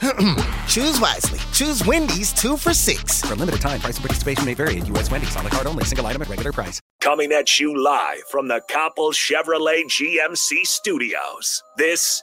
Choose wisely. Choose Wendy's two for six. For limited time, price and participation may vary at U.S. Wendy's on the card only, single item at regular price. Coming at you live from the Coppel Chevrolet GMC studios. This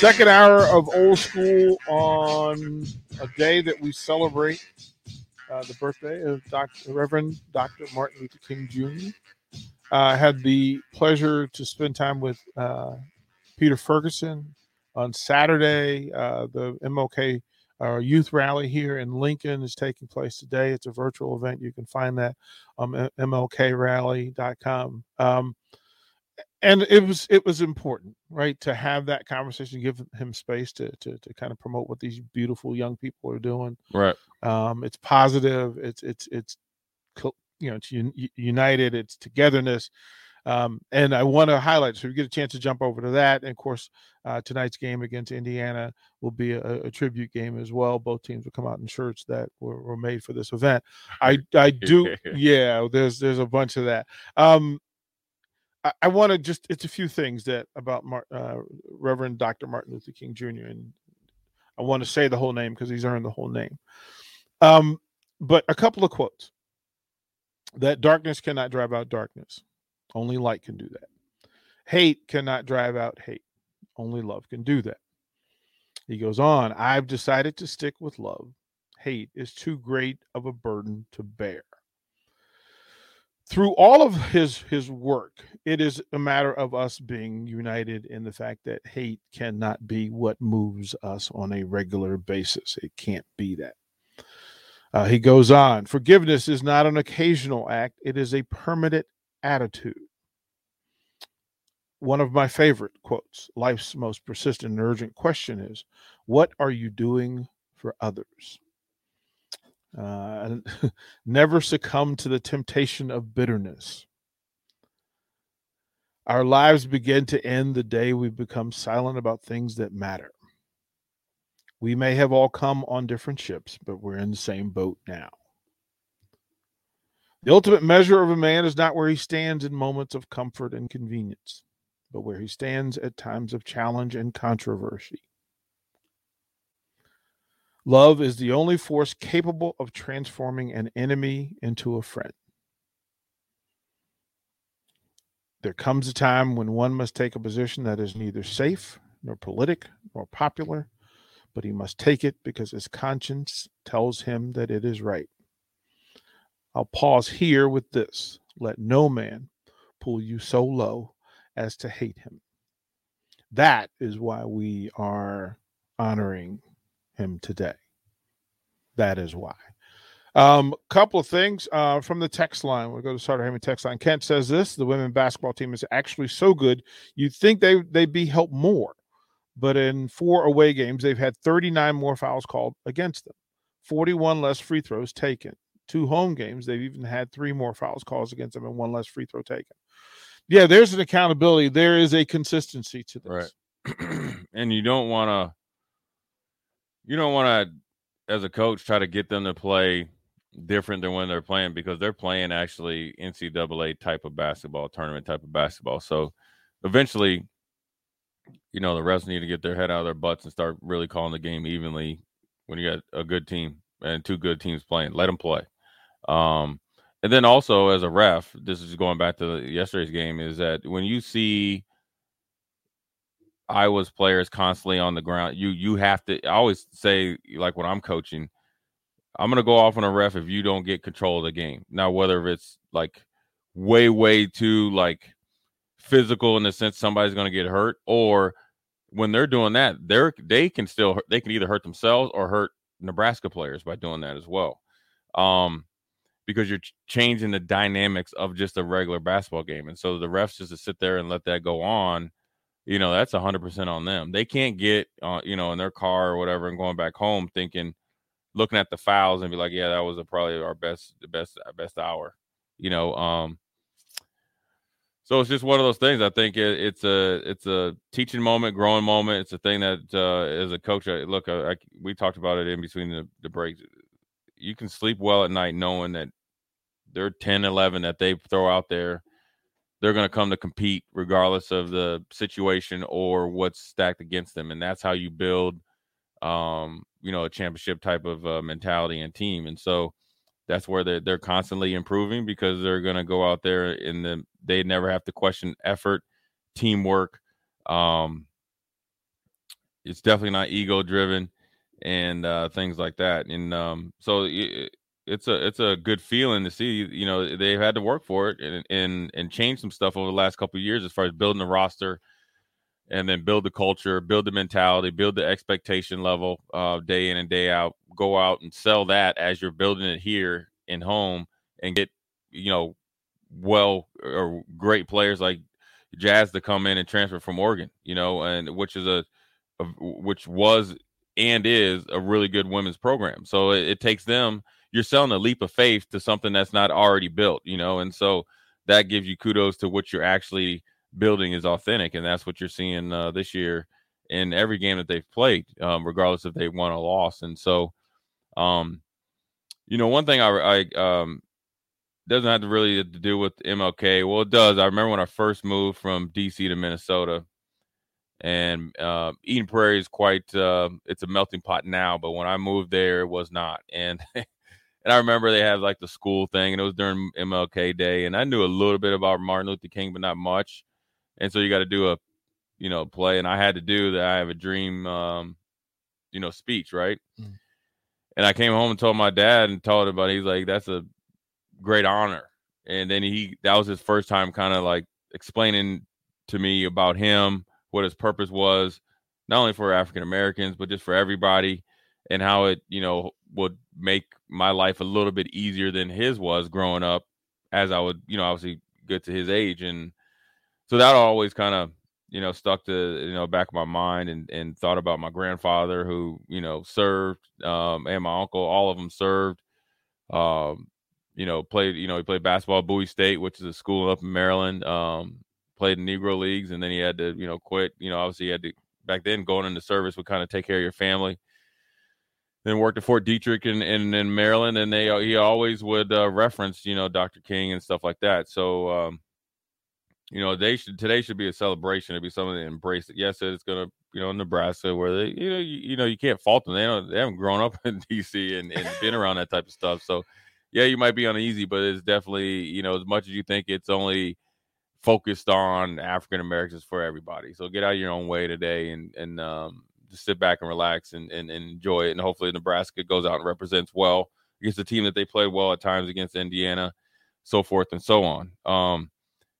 Second hour of old school on a day that we celebrate uh, the birthday of Dr. Reverend Dr. Martin Luther King Jr. I uh, had the pleasure to spend time with uh, Peter Ferguson on Saturday. Uh, the MLK uh, youth rally here in Lincoln is taking place today. It's a virtual event. You can find that on MLKRally.com. Um, and it was it was important right to have that conversation give him space to to, to kind of promote what these beautiful young people are doing. Right. Um it's positive it's it's it's you know it's un- united it's togetherness um and i want to highlight so we get a chance to jump over to that and of course uh, tonight's game against indiana will be a, a, tribute game as well. Both teams will come out in shirts that were, were made for this event. I i do yeah there's there's a bunch of that. Um I, I want to just it's a few things that about Mar, uh, Reverend Dr. Martin Luther King Jr. and I want to say the whole name because he's earned the whole name. Um, but a couple of quotes that darkness cannot drive out darkness, only light can do that. Hate cannot drive out hate, only love can do that. He goes on, I've decided to stick with love. Hate is too great of a burden to bear through all of his his work it is a matter of us being united in the fact that hate cannot be what moves us on a regular basis. It can't be that. Uh, he goes on forgiveness is not an occasional act. It is a permanent attitude. One of my favorite quotes life's most persistent and urgent question is what are you doing for others uh, never succumb to the temptation of bitterness. Our lives begin to end the day we become silent about things that matter. We may have all come on different ships, but we're in the same boat now. The ultimate measure of a man is not where he stands in moments of comfort and convenience, but where he stands at times of challenge and controversy. Love is the only force capable of transforming an enemy into a friend. There comes a time when one must take a position that is neither safe, nor politic, nor popular, but he must take it because his conscience tells him that it is right. I'll pause here with this let no man pull you so low as to hate him. That is why we are honoring him today. That is why. Um, couple of things uh, from the text line. We'll go to Starter Heyman text line. Kent says this: the women basketball team is actually so good. You'd think they they'd be helped more, but in four away games, they've had 39 more fouls called against them, 41 less free throws taken. Two home games, they've even had three more fouls calls against them and one less free throw taken. Yeah, there's an accountability. There is a consistency to this. Right. and you don't want to you don't want to, as a coach, try to get them to play different than when they're playing because they're playing actually NCAA type of basketball, tournament type of basketball. So eventually, you know, the refs need to get their head out of their butts and start really calling the game evenly when you got a good team and two good teams playing. Let them play. Um, and then also as a ref, this is going back to yesterday's game, is that when you see Iowa's players constantly on the ground. You you have to. I always say like when I'm coaching, I'm gonna go off on a ref if you don't get control of the game. Now whether it's like way way too like physical in the sense somebody's gonna get hurt, or when they're doing that, they're they can still they can either hurt themselves or hurt Nebraska players by doing that as well. Um, because you're changing the dynamics of just a regular basketball game. And so the refs just to sit there and let that go on, you know, that's 100% on them. They can't get, uh, you know, in their car or whatever and going back home thinking, looking at the fouls and be like, yeah, that was a, probably our best, the best, best hour, you know. Um, so it's just one of those things. I think it, it's a it's a teaching moment, growing moment. It's a thing that uh, as a coach, I, look, I, I, we talked about it in between the, the breaks. You can sleep well at night knowing that they're 10, 11 that they throw out there. They're going to come to compete regardless of the situation or what's stacked against them, and that's how you build, um, you know, a championship type of uh, mentality and team. And so that's where they're, they're constantly improving because they're going to go out there and the they never have to question effort, teamwork. Um, it's definitely not ego driven and uh, things like that. And um, so it, it's a it's a good feeling to see. You know, they've had to work for it and and and change some stuff over the last couple years as far as building the roster and then build the culture, build the mentality, build the expectation level uh, day in and day out. Go out and sell that as you're building it here in home and get you know well or great players like Jaz to come in and transfer from Oregon. You know, and which is a, a which was and is a really good women's program. So it, it takes them. You're selling a leap of faith to something that's not already built. You know, and so that gives you kudos to what you're actually building is authentic, and that's what you're seeing uh, this year in every game that they've played, um, regardless if they won or lost. And so, um, you know, one thing I, I um, doesn't have to really to do with MLK. Well, it does. I remember when I first moved from DC to Minnesota, and uh, Eden Prairie is quite uh, it's a melting pot now, but when I moved there, it was not. And and I remember they had like the school thing, and it was during MLK Day, and I knew a little bit about Martin Luther King, but not much and so you got to do a you know play and i had to do that i have a dream um you know speech right mm. and i came home and told my dad and told him about it. he's like that's a great honor and then he that was his first time kind of like explaining to me about him what his purpose was not only for african americans but just for everybody and how it you know would make my life a little bit easier than his was growing up as i would you know obviously get to his age and so that always kind of you know stuck to you know back of my mind and and thought about my grandfather who you know served um and my uncle all of them served um you know played you know he played basketball at Bowie State which is a school up in Maryland um played in Negro leagues and then he had to you know quit you know obviously he had to back then going into service would kind of take care of your family then worked at Fort Detrick in, in, in Maryland and they he always would uh, reference you know Dr. King and stuff like that so um you know, they should today should be a celebration. It'd be something to embrace it. Yes, it's gonna, you know, Nebraska where they, you know, you, you know, you can't fault them. They don't, they haven't grown up in DC and, and been around that type of stuff. So, yeah, you might be uneasy, but it's definitely, you know, as much as you think it's only focused on African Americans for everybody. So get out your own way today and and um, just sit back and relax and, and, and enjoy it. And hopefully Nebraska goes out and represents well against the team that they played well at times against Indiana, so forth and so on. Um,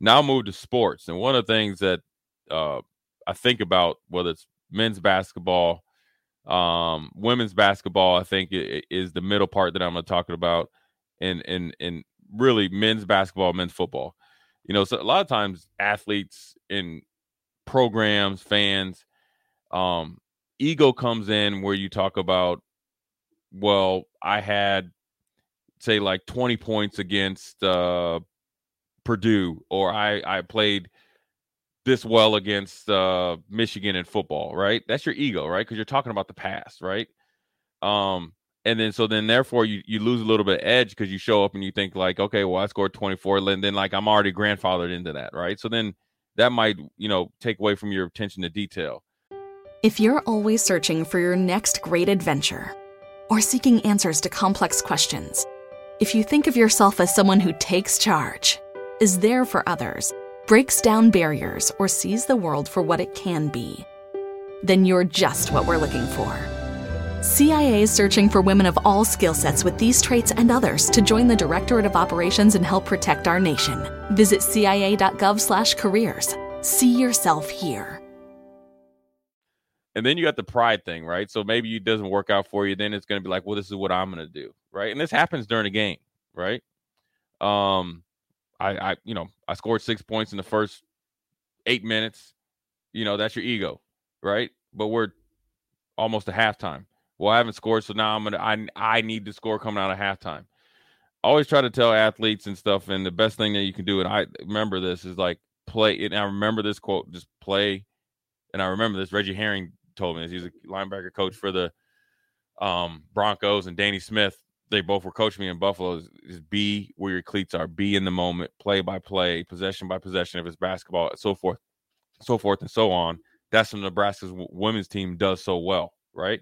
now move to sports. And one of the things that uh, I think about, whether it's men's basketball, um, women's basketball, I think is the middle part that I'm going to talk about, and and and really men's basketball, men's football. You know, so a lot of times athletes in programs, fans, um, ego comes in where you talk about, well, I had say like 20 points against uh, Purdue or I I played this well against uh, Michigan in football, right? That's your ego, right? Because you're talking about the past, right? Um, and then so then therefore you you lose a little bit of edge because you show up and you think like, okay, well I scored 24, and then like I'm already grandfathered into that, right? So then that might you know take away from your attention to detail. If you're always searching for your next great adventure or seeking answers to complex questions, if you think of yourself as someone who takes charge is there for others, breaks down barriers, or sees the world for what it can be. Then you're just what we're looking for. CIA is searching for women of all skill sets with these traits and others to join the Directorate of Operations and help protect our nation. Visit cia.gov/careers. See yourself here. And then you got the pride thing, right? So maybe it doesn't work out for you. Then it's going to be like, well, this is what I'm going to do, right? And this happens during a game, right? Um, I, I, you know, I scored six points in the first eight minutes. You know, that's your ego, right? But we're almost to halftime. Well, I haven't scored, so now I'm gonna. I I need to score coming out of halftime. I always try to tell athletes and stuff, and the best thing that you can do, and I remember this is like play. And I remember this quote: just play. And I remember this. Reggie Herring told me this. He's a linebacker coach for the um, Broncos, and Danny Smith. They both were coaching me in Buffalo. Is, be where your cleats are. Be in the moment. Play by play. Possession by possession. If it's basketball, so forth, so forth, and so on. That's what Nebraska's women's team does so well, right?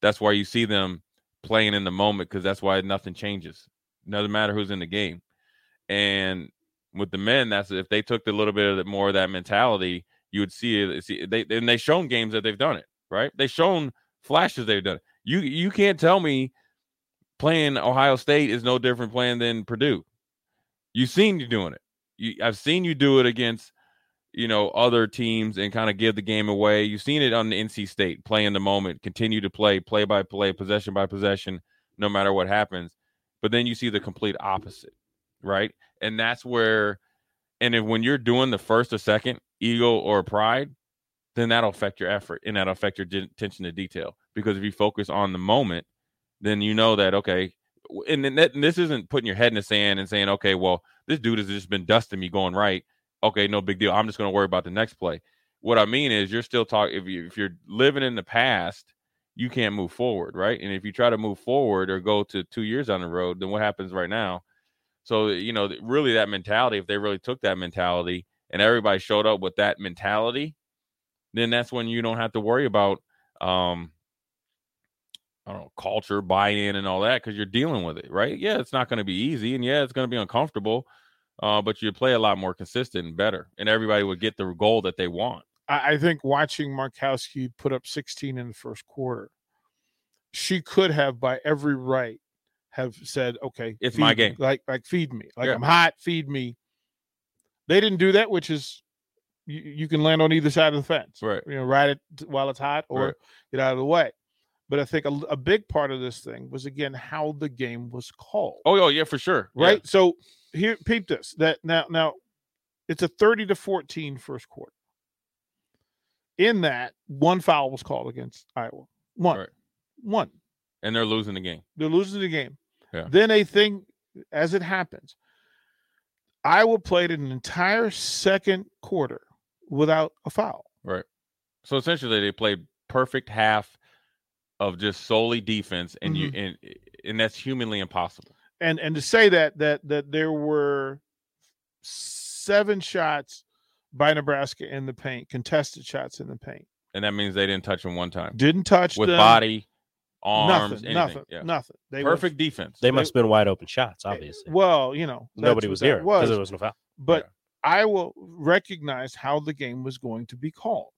That's why you see them playing in the moment because that's why nothing changes. Doesn't matter who's in the game. And with the men, that's if they took a little bit of the, more of that mentality, you would see it. See, they and they shown games that they've done it, right? They've shown flashes they've done. You you can't tell me playing Ohio State is no different playing than Purdue. You've seen you doing it. You, I've seen you do it against you know other teams and kind of give the game away. You've seen it on the NC State, play in the moment, continue to play, play by play, possession by possession, no matter what happens. But then you see the complete opposite, right? And that's where, and if when you're doing the first or second ego or pride, then that'll affect your effort and that'll affect your attention to detail. Because if you focus on the moment, then you know that okay, and, and this isn't putting your head in the sand and saying, okay, well, this dude has just been dusting me going right okay, no big deal. I'm just going to worry about the next play. What I mean is, you're still talking. If you if you're living in the past, you can't move forward, right? And if you try to move forward or go to two years on the road, then what happens right now? So you know, really, that mentality. If they really took that mentality and everybody showed up with that mentality, then that's when you don't have to worry about um I don't know, culture, buy-in, and all that because you're dealing with it, right? Yeah, it's not going to be easy, and yeah, it's going to be uncomfortable uh, but you play a lot more consistent and better, and everybody would get the goal that they want. I, I think watching Markowski put up 16 in the first quarter, she could have, by every right, have said, "Okay, it's my game. Me. Like, like feed me. Like yeah. I'm hot. Feed me." They didn't do that, which is you, you, can land on either side of the fence, right? You know, ride it while it's hot, or right. get out of the way. But I think a, a, big part of this thing was again how the game was called. Oh, oh yeah, for sure. Right. Yeah. So here, peep this. That now, now, it's a 30 to 14 first quarter. In that, one foul was called against Iowa. One. Right. One. And they're losing the game. They're losing the game. Yeah. Then a thing, as it happens, Iowa played an entire second quarter without a foul. Right. So essentially, they played perfect half of just solely defense, and mm-hmm. you and and that's humanly impossible and and to say that that that there were seven shots by Nebraska in the paint, contested shots in the paint, and that means they didn't touch them one time. Didn't touch with them. body, arms, nothing, anything. nothing, yeah. nothing. They perfect were, defense. They must have been wide open shots, eh, obviously. Well, you know, nobody was here because there was no foul. But yeah. I will recognize how the game was going to be called.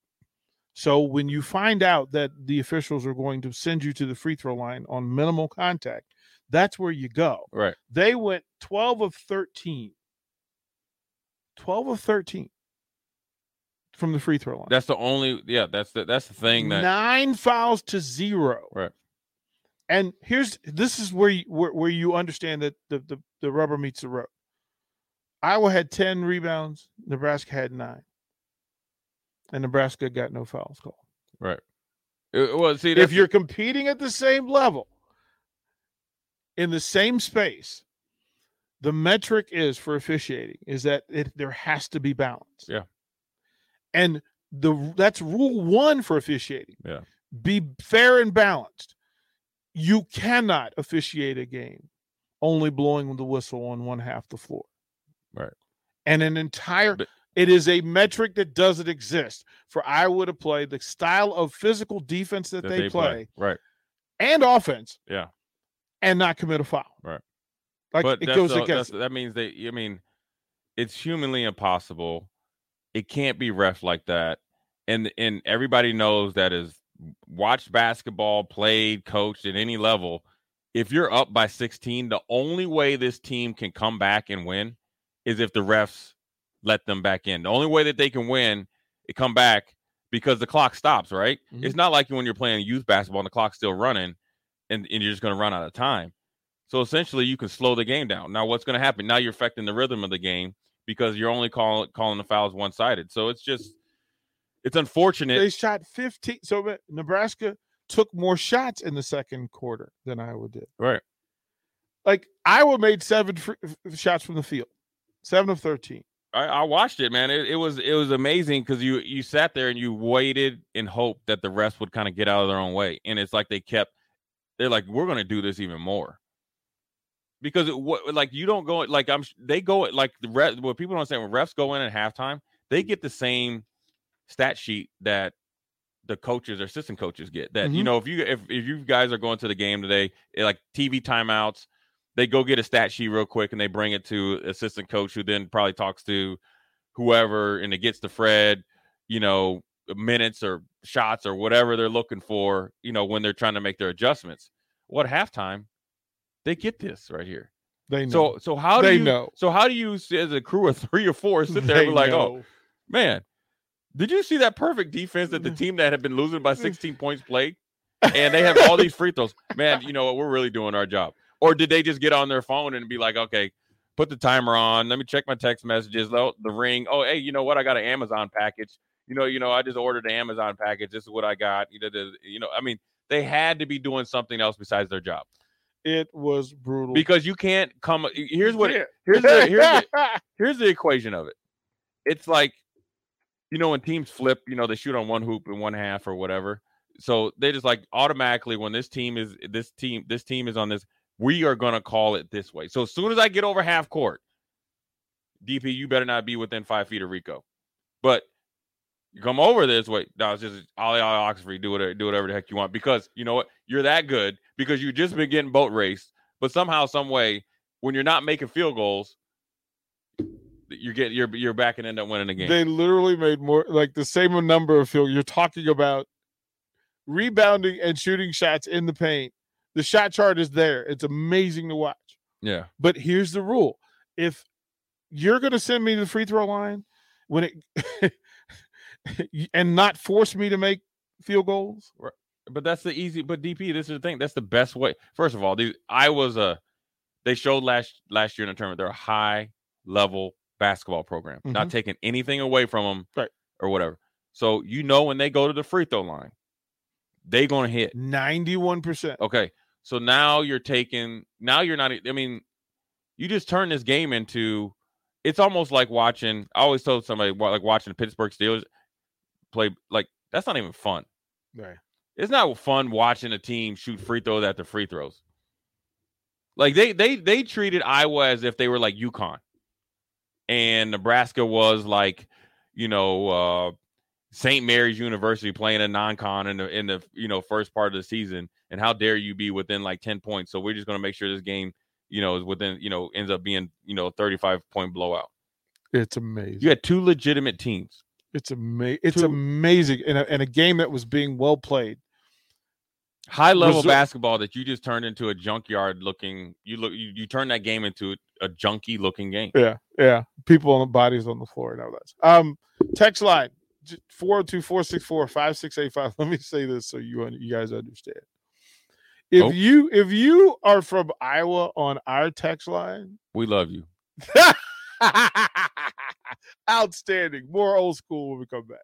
So when you find out that the officials are going to send you to the free throw line on minimal contact, that's where you go. Right. They went 12 of 13. 12 of 13 from the free throw line. That's the only yeah, that's the that's the thing that nine fouls to zero. Right. And here's this is where you where, where you understand that the, the the rubber meets the road. Iowa had 10 rebounds, Nebraska had nine. And Nebraska got no fouls called. Right. Uh, well, see, if you're competing at the same level, in the same space, the metric is for officiating is that it, there has to be balance. Yeah. And the that's rule 1 for officiating. Yeah. Be fair and balanced. You cannot officiate a game only blowing the whistle on one half the floor. Right. And an entire it is a metric that doesn't exist for Iowa to play the style of physical defense that, that they, they play, play, right, and offense. Yeah, and not commit a foul. Right. Like but it goes against. That means they. I mean, it's humanly impossible. It can't be ref like that. and and everybody knows that is watched basketball, played, coached at any level. If you're up by 16, the only way this team can come back and win is if the refs let them back in. The only way that they can win, it come back because the clock stops, right? Mm-hmm. It's not like when you're playing youth basketball and the clock's still running and, and you're just going to run out of time. So essentially, you can slow the game down. Now, what's going to happen? Now you're affecting the rhythm of the game because you're only calling calling the fouls one sided. So it's just it's unfortunate. They shot 15. So Nebraska took more shots in the second quarter than Iowa did. Right. Like Iowa made seven free, shots from the field, seven of 13. I, I watched it, man. It, it was it was amazing because you you sat there and you waited and hoped that the rest would kind of get out of their own way, and it's like they kept. They're like, we're going to do this even more because it, what like you don't go like I'm they go like the ref, what people don't understand when refs go in at halftime, they get the same stat sheet that the coaches or assistant coaches get. That mm-hmm. you know if you if if you guys are going to the game today, eh, like TV timeouts, they go get a stat sheet real quick and they bring it to assistant coach who then probably talks to whoever and it gets to Fred, you know, minutes or shots or whatever they're looking for, you know, when they're trying to make their adjustments. What halftime? They get this right here. They know. So so how do they you know? So how do you as a crew of three or four sit there and be like, oh, know. oh man, did you see that perfect defense that the team that had been losing by 16 points played? And they have all these free throws. Man, you know what? We're really doing our job. Or did they just get on their phone and be like, okay, put the timer on. Let me check my text messages. The, the ring. Oh, hey, you know what? I got an Amazon package. You know, you know, I just ordered an Amazon package. This is what I got. You know, the, you know, I mean, they had to be doing something else besides their job. It was brutal because you can't come. Here's what. Here's the, here's the here's the equation of it. It's like, you know, when teams flip, you know, they shoot on one hoop in one half or whatever. So they just like automatically when this team is this team this team is on this, we are gonna call it this way. So as soon as I get over half court, DP, you better not be within five feet of Rico. But you come over this way. No, it's just Ollie Ollie Oxford. Do whatever, do whatever the heck you want because you know what? You're that good because you've just been getting boat raced. But somehow, some way, when you're not making field goals, you're getting you're you're back and end up winning the game. They literally made more like the same number of field. You're talking about rebounding and shooting shots in the paint. The shot chart is there. It's amazing to watch. Yeah. But here's the rule: if you're going to send me to the free throw line when it and not force me to make field goals. Right. But that's the easy. But DP, this is the thing. That's the best way. First of all, these I was a. They showed last last year in the tournament they're a high level basketball program, mm-hmm. not taking anything away from them, right, or whatever. So you know when they go to the free throw line, they gonna hit ninety one percent. Okay, so now you're taking. Now you're not. I mean, you just turn this game into. It's almost like watching. I always told somebody like watching the Pittsburgh Steelers play like that's not even fun. Right. It's not fun watching a team shoot free throws after free throws. Like they they they treated Iowa as if they were like UConn, and Nebraska was like, you know, uh, St. Mary's University playing a non-con in the in the you know first part of the season. And how dare you be within like ten points? So we're just going to make sure this game, you know, is within you know ends up being you know thirty five point blowout. It's amazing. You had two legitimate teams. It's amazing. It's two. amazing, and a, in a game that was being well played high level Resu- basketball that you just turned into a junkyard looking you look you, you turn that game into a junky looking game yeah yeah people on the bodies on the floor now that's um text line 402-464-5685 let me say this so you you guys understand if oh. you if you are from iowa on our text line we love you outstanding more old school when we come back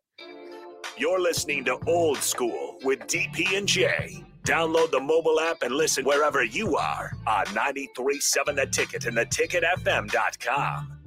you're listening to Old School with DP and J. Download the mobile app and listen wherever you are on 93.7 The Ticket and theticketfm.com.